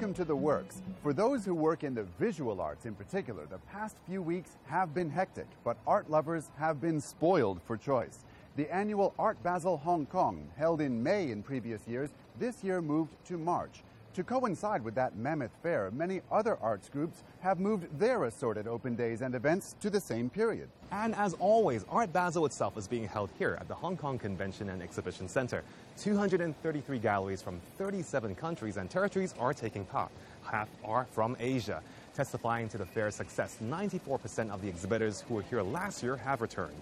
Welcome to The Works. For those who work in the visual arts in particular, the past few weeks have been hectic, but art lovers have been spoiled for choice. The annual Art Basel Hong Kong, held in May in previous years, this year moved to March. To coincide with that mammoth fair, many other arts groups have moved their assorted open days and events to the same period. And as always, Art Basel itself is being held here at the Hong Kong Convention and Exhibition Center. 233 galleries from 37 countries and territories are taking part. Half are from Asia. Testifying to the fair's success, 94% of the exhibitors who were here last year have returned.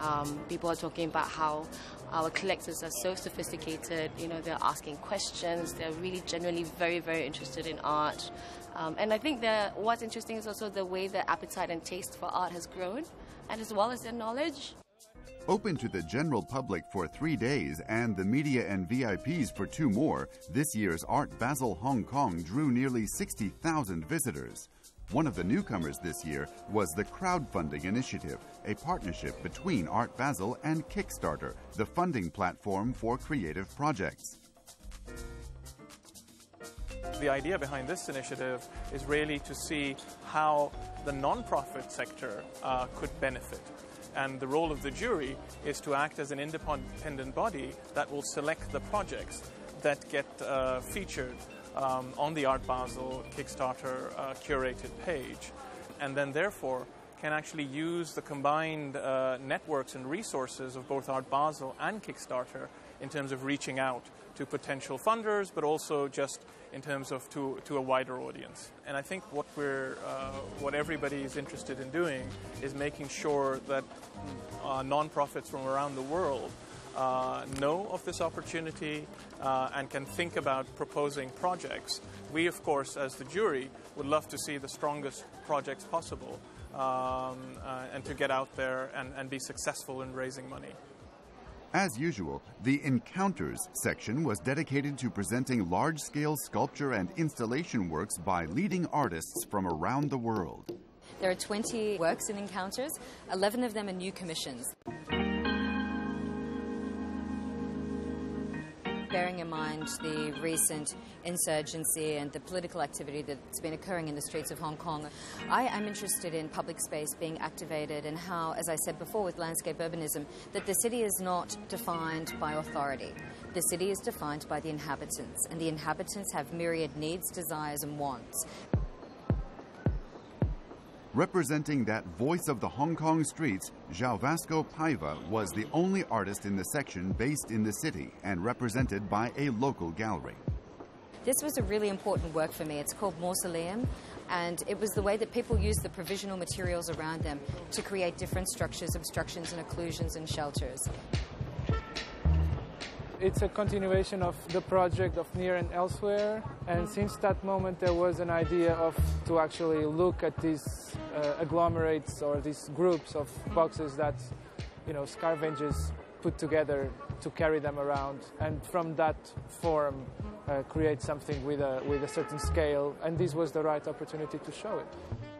Um, people are talking about how our collectors are so sophisticated. You know, they're asking questions. They're really genuinely very, very interested in art. Um, and I think that what's interesting is also the way their appetite and taste for art has grown, and as well as their knowledge. Open to the general public for three days and the media and VIPs for two more, this year's Art Basel Hong Kong drew nearly 60,000 visitors. One of the newcomers this year was the Crowdfunding Initiative, a partnership between Art Basel and Kickstarter, the funding platform for creative projects. The idea behind this initiative is really to see how the non-profit sector uh, could benefit. And the role of the jury is to act as an independent body that will select the projects that get uh, featured um, on the Art Basel Kickstarter uh, curated page, and then therefore can actually use the combined uh, networks and resources of both Art Basel and Kickstarter in terms of reaching out to potential funders, but also just in terms of to, to a wider audience. And I think what we're, uh, what everybody is interested in doing is making sure that uh, nonprofits from around the world uh, know of this opportunity uh, and can think about proposing projects. We, of course, as the jury, would love to see the strongest projects possible um, uh, and to get out there and, and be successful in raising money. As usual, the Encounters section was dedicated to presenting large scale sculpture and installation works by leading artists from around the world. There are 20 works in Encounters, 11 of them are new commissions. Bearing in mind the recent insurgency and the political activity that's been occurring in the streets of Hong Kong, I am interested in public space being activated and how, as I said before with landscape urbanism, that the city is not defined by authority. The city is defined by the inhabitants, and the inhabitants have myriad needs, desires, and wants. Representing that voice of the Hong Kong streets, João Vasco Paiva was the only artist in the section based in the city and represented by a local gallery. This was a really important work for me. It's called Mausoleum, and it was the way that people used the provisional materials around them to create different structures, obstructions, and occlusions and shelters. It's a continuation of the project of Near and Elsewhere, and since that moment there was an idea of to actually look at these uh, agglomerates or these groups of boxes that you know scavengers put together to carry them around, and from that form uh, create something with a with a certain scale, and this was the right opportunity to show it.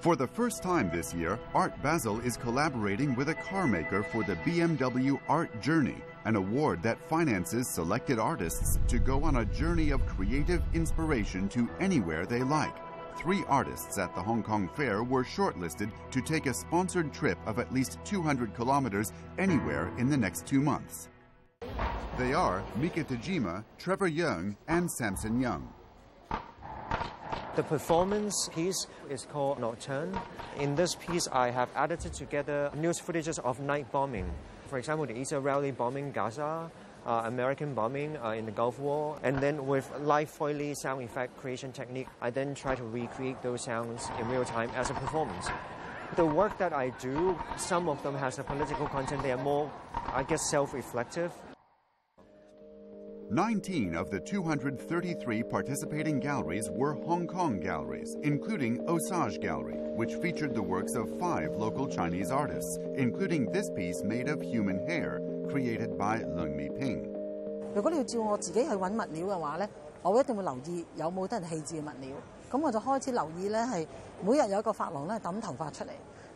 For the first time this year, Art Basel is collaborating with a car maker for the BMW Art Journey, an award that finances selected artists to go on a journey of creative inspiration to anywhere they like. Three artists at the Hong Kong Fair were shortlisted to take a sponsored trip of at least 200 kilometers anywhere in the next two months. They are Mika Tajima, Trevor Yeung, and Samson Young. The performance piece is called Nocturne. In this piece, I have edited together news footages of night bombing. For example, the Israeli bombing Gaza, uh, American bombing uh, in the Gulf War, and then with live Foley sound effect creation technique, I then try to recreate those sounds in real time as a performance. The work that I do, some of them has a political content. They are more, I guess, self-reflective. 19 of the 233 participating galleries were Hong Kong galleries, including Osage Gallery, which featured the works of five local Chinese artists, including this piece made of human hair, created by Leung Mi Ping. 如果你要照我自己去揾物料嘅話咧，我一定會留意有冇得人棄置嘅物料。 咁我就開始留意咧，係每日有一個髮廊咧抌頭髮出嚟，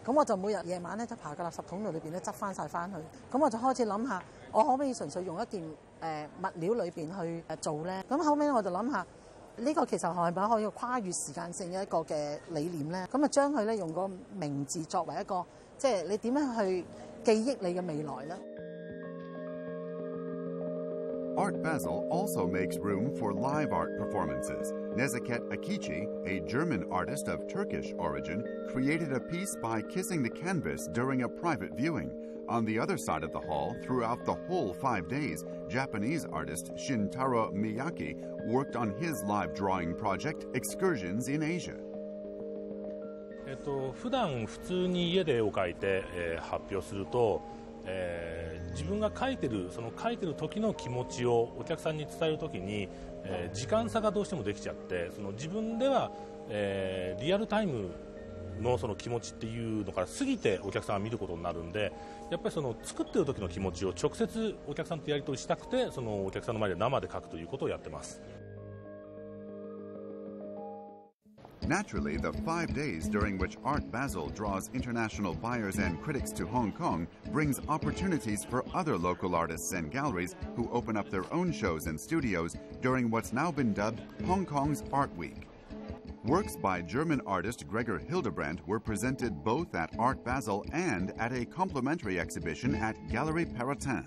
咁我就每日夜晚咧就爬個垃圾桶度裏邊咧執翻晒翻去，咁我就開始諗下，我可唔可以純粹用一件誒、呃、物料裏邊去誒做咧？咁後尾我就諗下，呢、呢個其實係咪可以跨越時間性嘅一個嘅理念咧？咁啊將佢咧用個名字作為一個，即係你點樣去記憶你嘅未來咧？Art Basel also makes room for live art performances. Nezaket Ekici, a German artist of Turkish origin, created a piece by kissing the canvas during a private viewing. On the other side of the hall, throughout the whole five days, Japanese artist Shintaro Miyake worked on his live drawing project, Excursions in Asia. えっと、普段普通に家で絵を描いて、えー、発表するとえー自分が描いてるその描いてる時の気持ちをお客さんに伝える時に、えー時間差がどうしてもできちゃってその自分では、えーリアルタイムのその気持ちっていうのから過ぎてお客さんが見ることになるんでやっぱりその作ってる時の気持ちを直接お客さんとやり取りしたくてそのお客さんの前で生で描くということをやってます。Naturally, the five days during which Art Basel draws international buyers and critics to Hong Kong brings opportunities for other local artists and galleries who open up their own shows and studios during what's now been dubbed Hong Kong's Art Week. Works by German artist Gregor Hildebrandt were presented both at Art Basel and at a complimentary exhibition at Galerie Perrotin.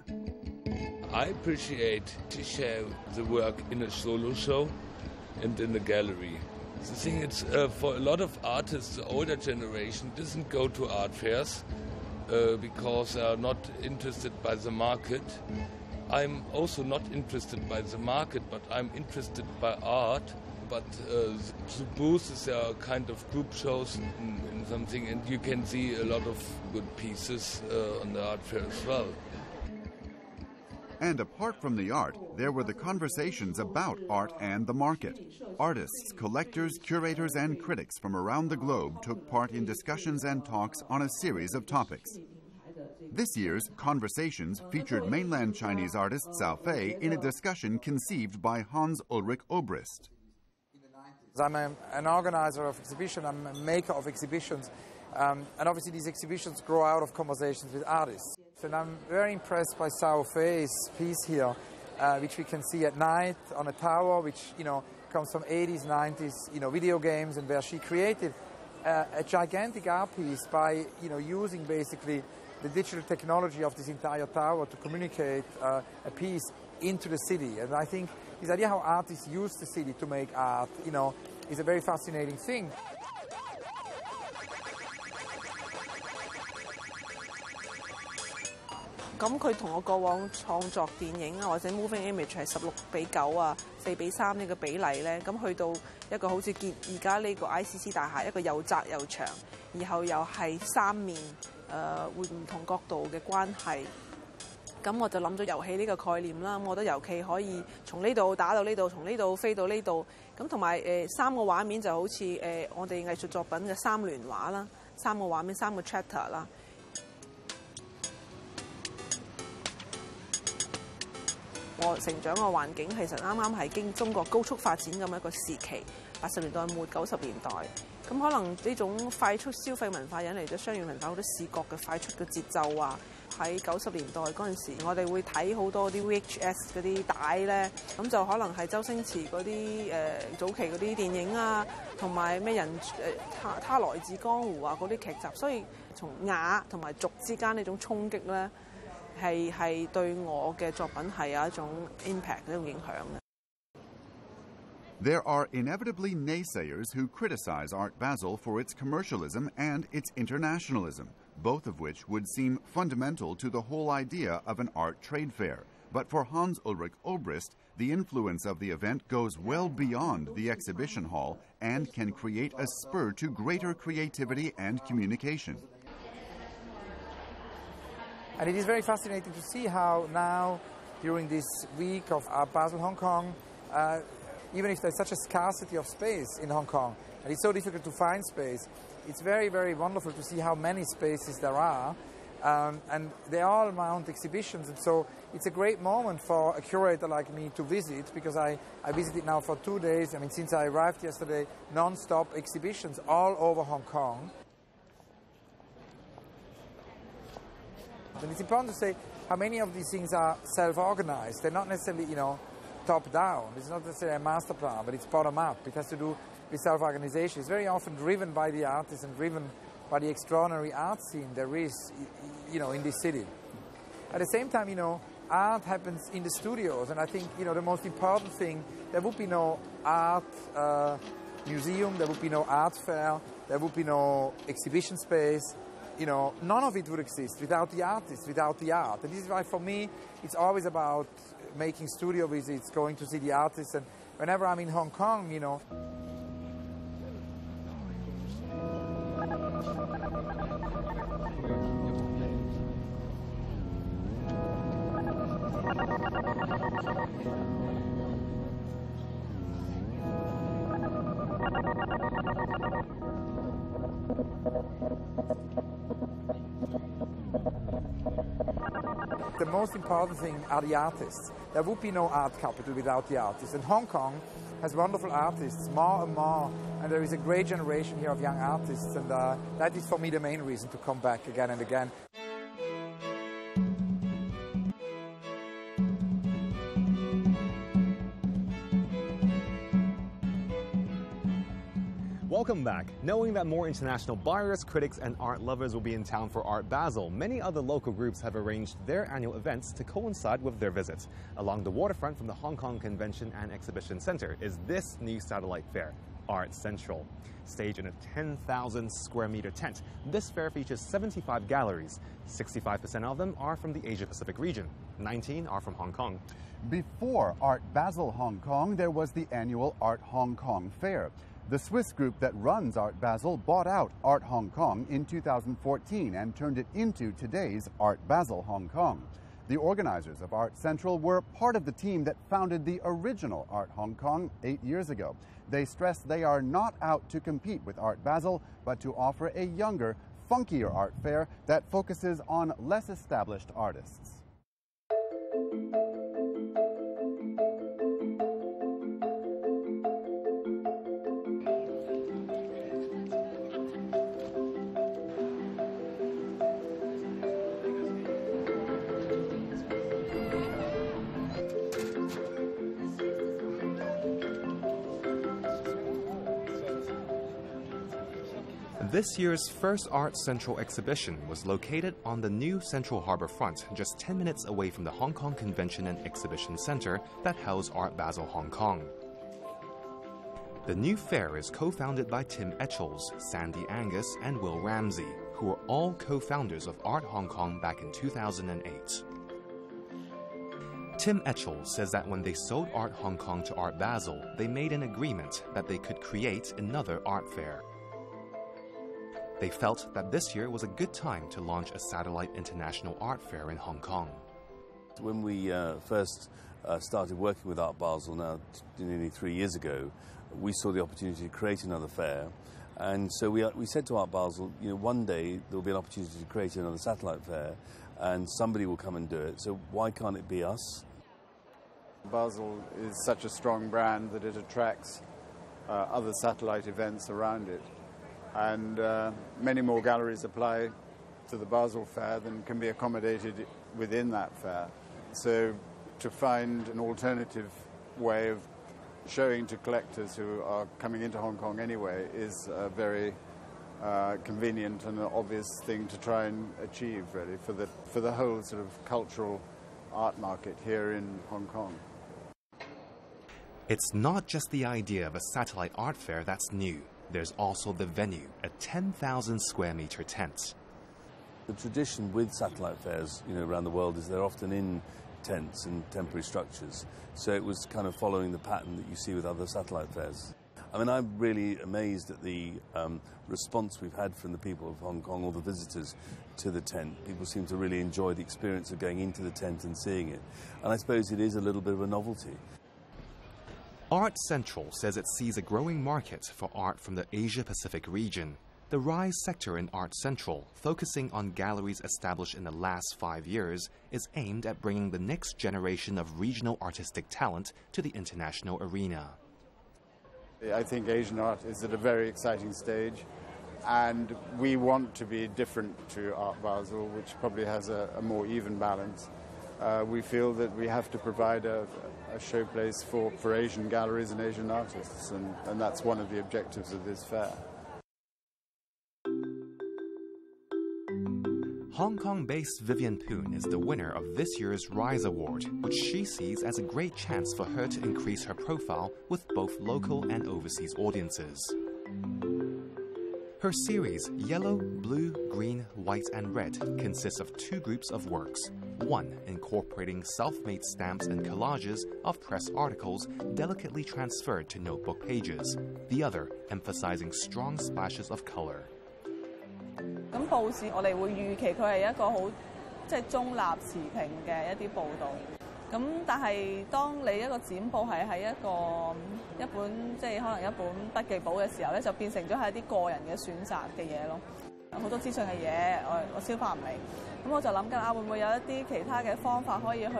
I appreciate to show the work in a solo show and in the gallery. The thing is, uh, for a lot of artists, the older generation doesn't go to art fairs uh, because they are not interested by the market. I'm also not interested by the market, but I'm interested by art. But uh, the booths are kind of group shows and, in something, and you can see a lot of good pieces uh, on the art fair as well. And apart from the art, there were the conversations about art and the market. Artists, collectors, curators, and critics from around the globe took part in discussions and talks on a series of topics. This year's Conversations featured mainland Chinese artist Cao Fei in a discussion conceived by Hans Ulrich Obrist. I'm a, an organizer of exhibitions, I'm a maker of exhibitions, um, and obviously these exhibitions grow out of conversations with artists. And I'm very impressed by Cao Fei's piece here, uh, which we can see at night on a tower, which you know comes from 80s, 90s, you know, video games, and where she created uh, a gigantic art piece by you know using basically the digital technology of this entire tower to communicate uh, a piece into the city. And I think this idea how artists use the city to make art, you know, is a very fascinating thing. 咁佢同我過往創作電影啊，或者 moving image 係十六比九啊、四比三呢個比例咧，咁去到一個好似結而家呢個 ICC 大廈一個又窄又長，然後又係三面誒、呃、會唔同角度嘅關係。咁我就諗咗遊戲呢個概念啦，咁我覺得遊戲可以從呢度打到呢度，從呢度飛到呢度，咁同埋誒三個畫面就好似誒、呃、我哋藝術作品嘅三聯畫啦，三個畫面三個 chapter 啦。 我成長嘅環境其實啱啱係經中國高速發展咁一個時期，八十年代末九十年代，咁可能呢種快速消費文化引嚟咗商業文化好多視覺嘅快速嘅節奏啊！喺九十年代嗰陣時，我哋會睇好多啲 VHS 嗰啲帶咧，咁就可能係周星馳嗰啲誒早期嗰啲電影啊，同埋咩人誒他他來自江湖啊嗰啲劇集，所以從雅同埋俗之間呢種衝擊咧。 係係對我嘅作品係有一種 impact 一種影響嘅。 There are inevitably naysayers who criticize Art Basel for its commercialism and its internationalism, both of which would seem fundamental to the whole idea of an art trade fair. But for Hans Ulrich Obrist, the influence of the event goes well beyond the exhibition hall and can create a spur to greater creativity and communication. And it is very fascinating to see how now, during this week of Art Basel Hong Kong, uh, even if there's such a scarcity of space in Hong Kong, and it's so difficult to find space, it's very, very wonderful to see how many spaces there are. Uh, Um, and they all mount exhibitions, and so it's a great moment for a curator like me to visit because I, I visited now for two days. I mean, since I arrived yesterday, non-stop exhibitions all over Hong Kong. And it's important to say how many of these things are self-organized. They're not necessarily, you know, top-down. It's not necessarily a master plan, but it's bottom-up. It has to do with self-organization. It's very often driven by the artists and driven by the extraordinary art scene there is, you know, in this city. At the same time, you know, art happens in the studios, and I think, you know, the most important thing, there would be no art uh, museum, there would be no art fair, there would be no exhibition space, you know, none of it would exist without the artists, without the art. And this is why, for me, it's always about making studio visits, going to see the artists, and whenever I'm in Hong Kong, you know, most important thing are the artists. There would be no art capital without the artists. And Hong Kong has wonderful artists, more and more, and there is a great generation here of young artists, and uh, that is for me the main reason to come back again and again. Welcome back. Knowing that more international buyers, critics, and art lovers will be in town for Art Basel, many other local groups have arranged their annual events to coincide with their visits. Along the waterfront from the Hong Kong Convention and Exhibition Center is this new satellite fair, Art Central. Staged in a 10,000 square meter tent, this fair features 75 galleries. 65% of them are from the Asia Pacific region, 19 are from Hong Kong. Before Art Basel Hong Kong, there was the annual Art Hong Kong Fair. The Swiss group that runs Art Basel bought out Art Hong Kong in 2014 and turned it into today's Art Basel Hong Kong. The organizers of Art Central were part of the team that founded the original Art Hong Kong eight years ago. They stress they are not out to compete with Art Basel, but to offer a younger, funkier art fair that focuses on less established artists. This year's first Art Central exhibition was located on the new Central Harbour front, just 10 minutes away from the Hong Kong Convention and Exhibition Centre that housed Art Basel Hong Kong. The new fair is co founded by Tim Etchells, Sandy Angus, and Will Ramsay, who were all co founders of Art Hong Kong back in 2008. Tim Etchells says that when they sold Art Hong Kong to Art Basel, they made an agreement that they could create another art fair. They felt that this year was a good time to launch a satellite international art fair in Hong Kong. When we uh, first uh, started working with Art Basel now nearly three years ago, we saw the opportunity to create another fair. And so we, uh, we said to Art Basel, you know, one day there will be an opportunity to create another satellite fair and somebody will come and do it. So why can't it be us? Basel is such a strong brand that it attracts uh, other satellite events around it and uh, many more galleries apply to the Basel Fair than can be accommodated within that fair. So to find an alternative way of showing to collectors who are coming into Hong Kong anyway is a very uh, convenient and an obvious thing to try and achieve, really, for the, for the whole sort of cultural art market here in Hong Kong. It's not just the idea of a satellite art fair that's new. There's also the venue, a 10,000 square meter tent. The tradition with satellite fairs, you know, around the world is they're often in tents and temporary structures. So it was kind of following the pattern that you see with other satellite fairs. I mean, I'm really amazed at the um, response we've had from the people of Hong Kong, all the visitors to the tent. People seem to really enjoy the experience of going into the tent and seeing it. And I suppose it is a little bit of a novelty. Art Central says it sees a growing market for art from the Asia Pacific region. The Rise sector in Art Central, focusing on galleries established in the last five years, is aimed at bringing the next generation of regional artistic talent to the international arena. I think Asian art is at a very exciting stage, and we want to be different to Art Basel, which probably has a, a more even balance. Uh, we feel that we have to provide a, a showplace for, for Asian galleries and Asian artists, and, and that's one of the objectives of this fair. Hong Kong based Vivian Poon is the winner of this year's Rise Award, which she sees as a great chance for her to increase her profile with both local and overseas audiences. Her series, Yellow, Blue, Green, White, and Red, consists of two groups of works. One incorporating self made stamps and collages of press articles delicately transferred to notebook pages, the other emphasizing strong splashes of color. 咁報紙我哋會預期佢係一個好即係中立持平嘅一啲報導。咁但係當你一個剪報係喺一個一本即係可能一本筆記簿嘅時候咧，就變成咗係一啲個人嘅選擇嘅嘢咯。 好多資訊嘅嘢，我我消化唔嚟，咁我就諗緊啊，會唔會有一啲其他嘅方法可以去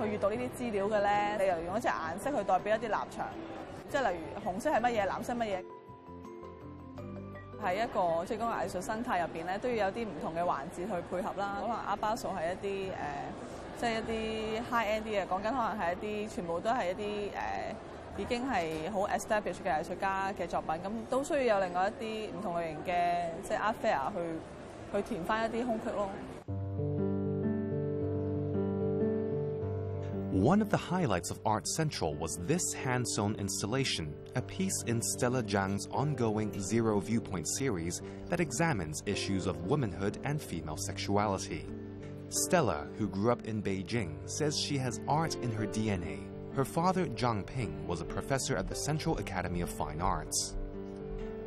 去閲讀呢啲資料嘅咧？你又用一隻顏色去代表一啲立場，即係例如紅色係乜嘢，藍色乜嘢？喺一個即係嗰個藝術生態入邊咧，都要有啲唔同嘅環節去配合啦。可能阿巴數係一啲誒、呃，即係一啲 high end 啲嘅，講緊可能係一啲全部都係一啲誒、呃、 已經係好 established 嘅藝術家嘅作品，咁都需要有另外一啲唔同類型嘅即係 art fair 去去填翻一啲空隙咯。 One of the highlights of Art Central was this hand sewn installation, a piece in Stella Zhang's ongoing Zero Viewpoint series that examines issues of womanhood and female sexuality. Stella, who grew up in Beijing, says she has art in her DNA. her father, Zhang Ping, was a professor at the Central Academy of Fine Arts.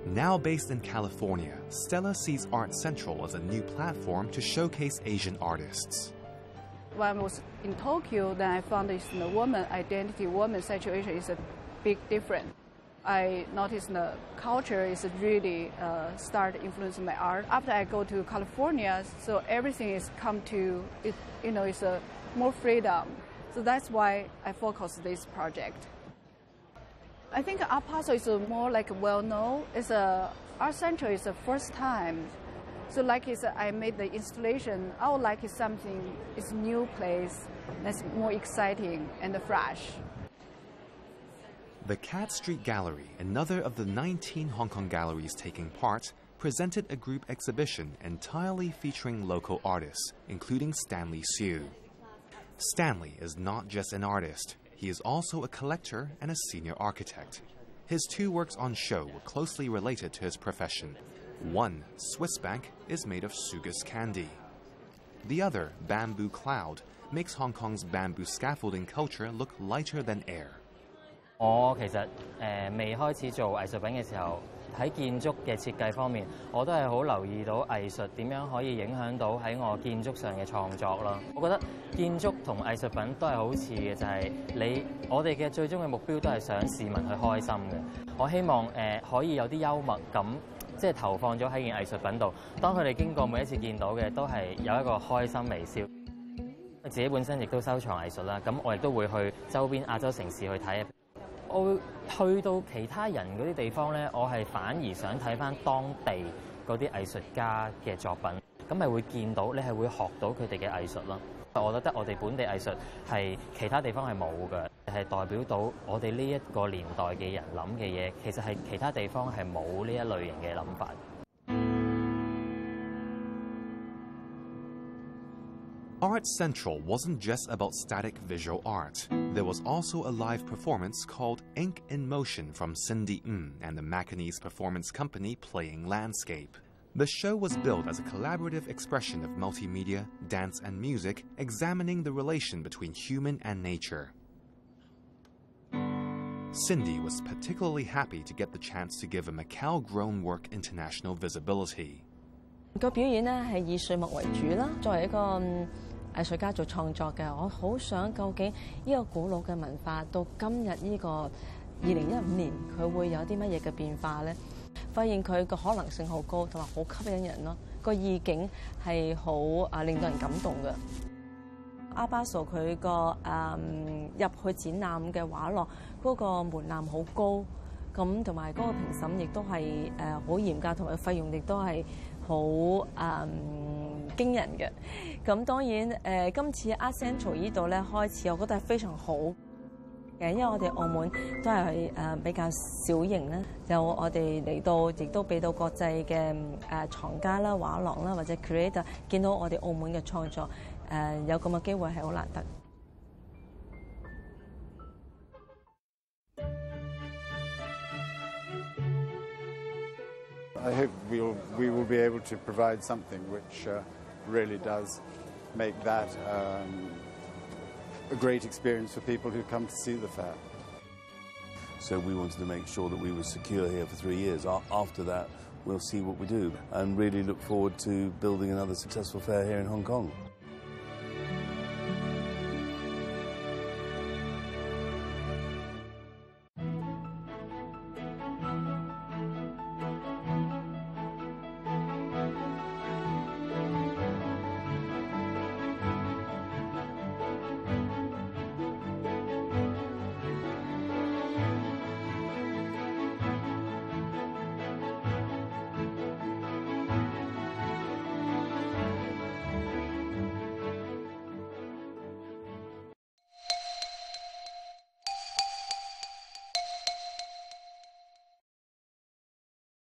Now based in California, Stella sees Art Central as a new platform to showcase Asian artists. when I was in Tokyo, then I found this the woman identity, woman situation is a big difference. I noticed the culture is really uh, start influencing my art. After I go to California, so everything is come to it, you know, it's a more freedom. So that's why I focus this project. I think Art Paso is more like well known. It's a Art Central is the first time so like it's, I made the installation, I would like it's something, it's new place that's more exciting and fresh. The Cat Street Gallery, another of the 19 Hong Kong galleries taking part, presented a group exhibition entirely featuring local artists, including Stanley Hsu. Stanley is not just an artist, he is also a collector and a senior architect. His two works on show were closely related to his profession. One, Swiss Bank, is made of sugus candy. The other, Bamboo Cloud, makes Hong Kong's bamboo scaffolding culture look lighter than air. 我其實誒、呃、未開始做藝術品嘅時候， 喺建築嘅設計方面，我都係好留意到藝術點樣可以影響到喺我建築上嘅創作啦。我覺得建築同藝術品都係好似嘅，就係、是、你我哋嘅最終嘅目標都係想市民去開心嘅。我希望誒、呃、可以有啲幽默感。即係投放咗喺件藝術品度，當佢哋經過每一次見到嘅，都係有一個開心微笑。自己本身亦都收藏藝術啦，咁我亦都會去周邊亞洲城市去睇。 我會去到其他人嗰啲地方咧，我係反而想睇翻當地嗰啲藝術家嘅作品，咁咪會見到你係會學到佢哋嘅藝術咯。我覺得我哋本地藝術係其他地方係冇嘅，係代表到我哋呢一個年代嘅人諗嘅嘢，其實係其他地方係冇呢一類型嘅諗法。 Art Central wasn't just about static visual art. There was also a live performance called Ink in Motion from Cindy Ng and the Macanese performance company Playing Landscape. The show was billed as a collaborative expression of multimedia, dance, and music, examining the relation between human and nature. Cindy was particularly happy to get the chance to give a Macau grown work international visibility. 個表演咧係以碎木為主啦，作為一個 藝術家做創作嘅，我好想究竟呢個古老嘅文化到今日呢個二零一五年，佢會有啲乜嘢嘅變化咧？ 發現佢個可能性好高，同埋好吸引人咯。個意境係好啊，令到人感動嘅。阿巴蘇佢個誒入去展覽嘅畫廊嗰個門檻好高，咁同埋嗰個評審亦都係誒好嚴格，同埋費用亦都係好誒 驚人嘅。咁當然誒、呃，今次 Art Central 呢度咧開始，我覺得係非常好嘅，因為我哋澳門都係誒比較小型咧，就我哋嚟到亦都俾到國際嘅誒藏家啦、畫廊啦或者 creator 見到我哋澳門嘅創作。誒有咁嘅機會係好難得。I hope we'll, we will be able to provide something which uh, really does make that um, a great experience for people who come to see the fair. So we wanted to make sure that we were secure here for three years. After that, we'll see what we do and really look forward to building another successful fair here in Hong Kong.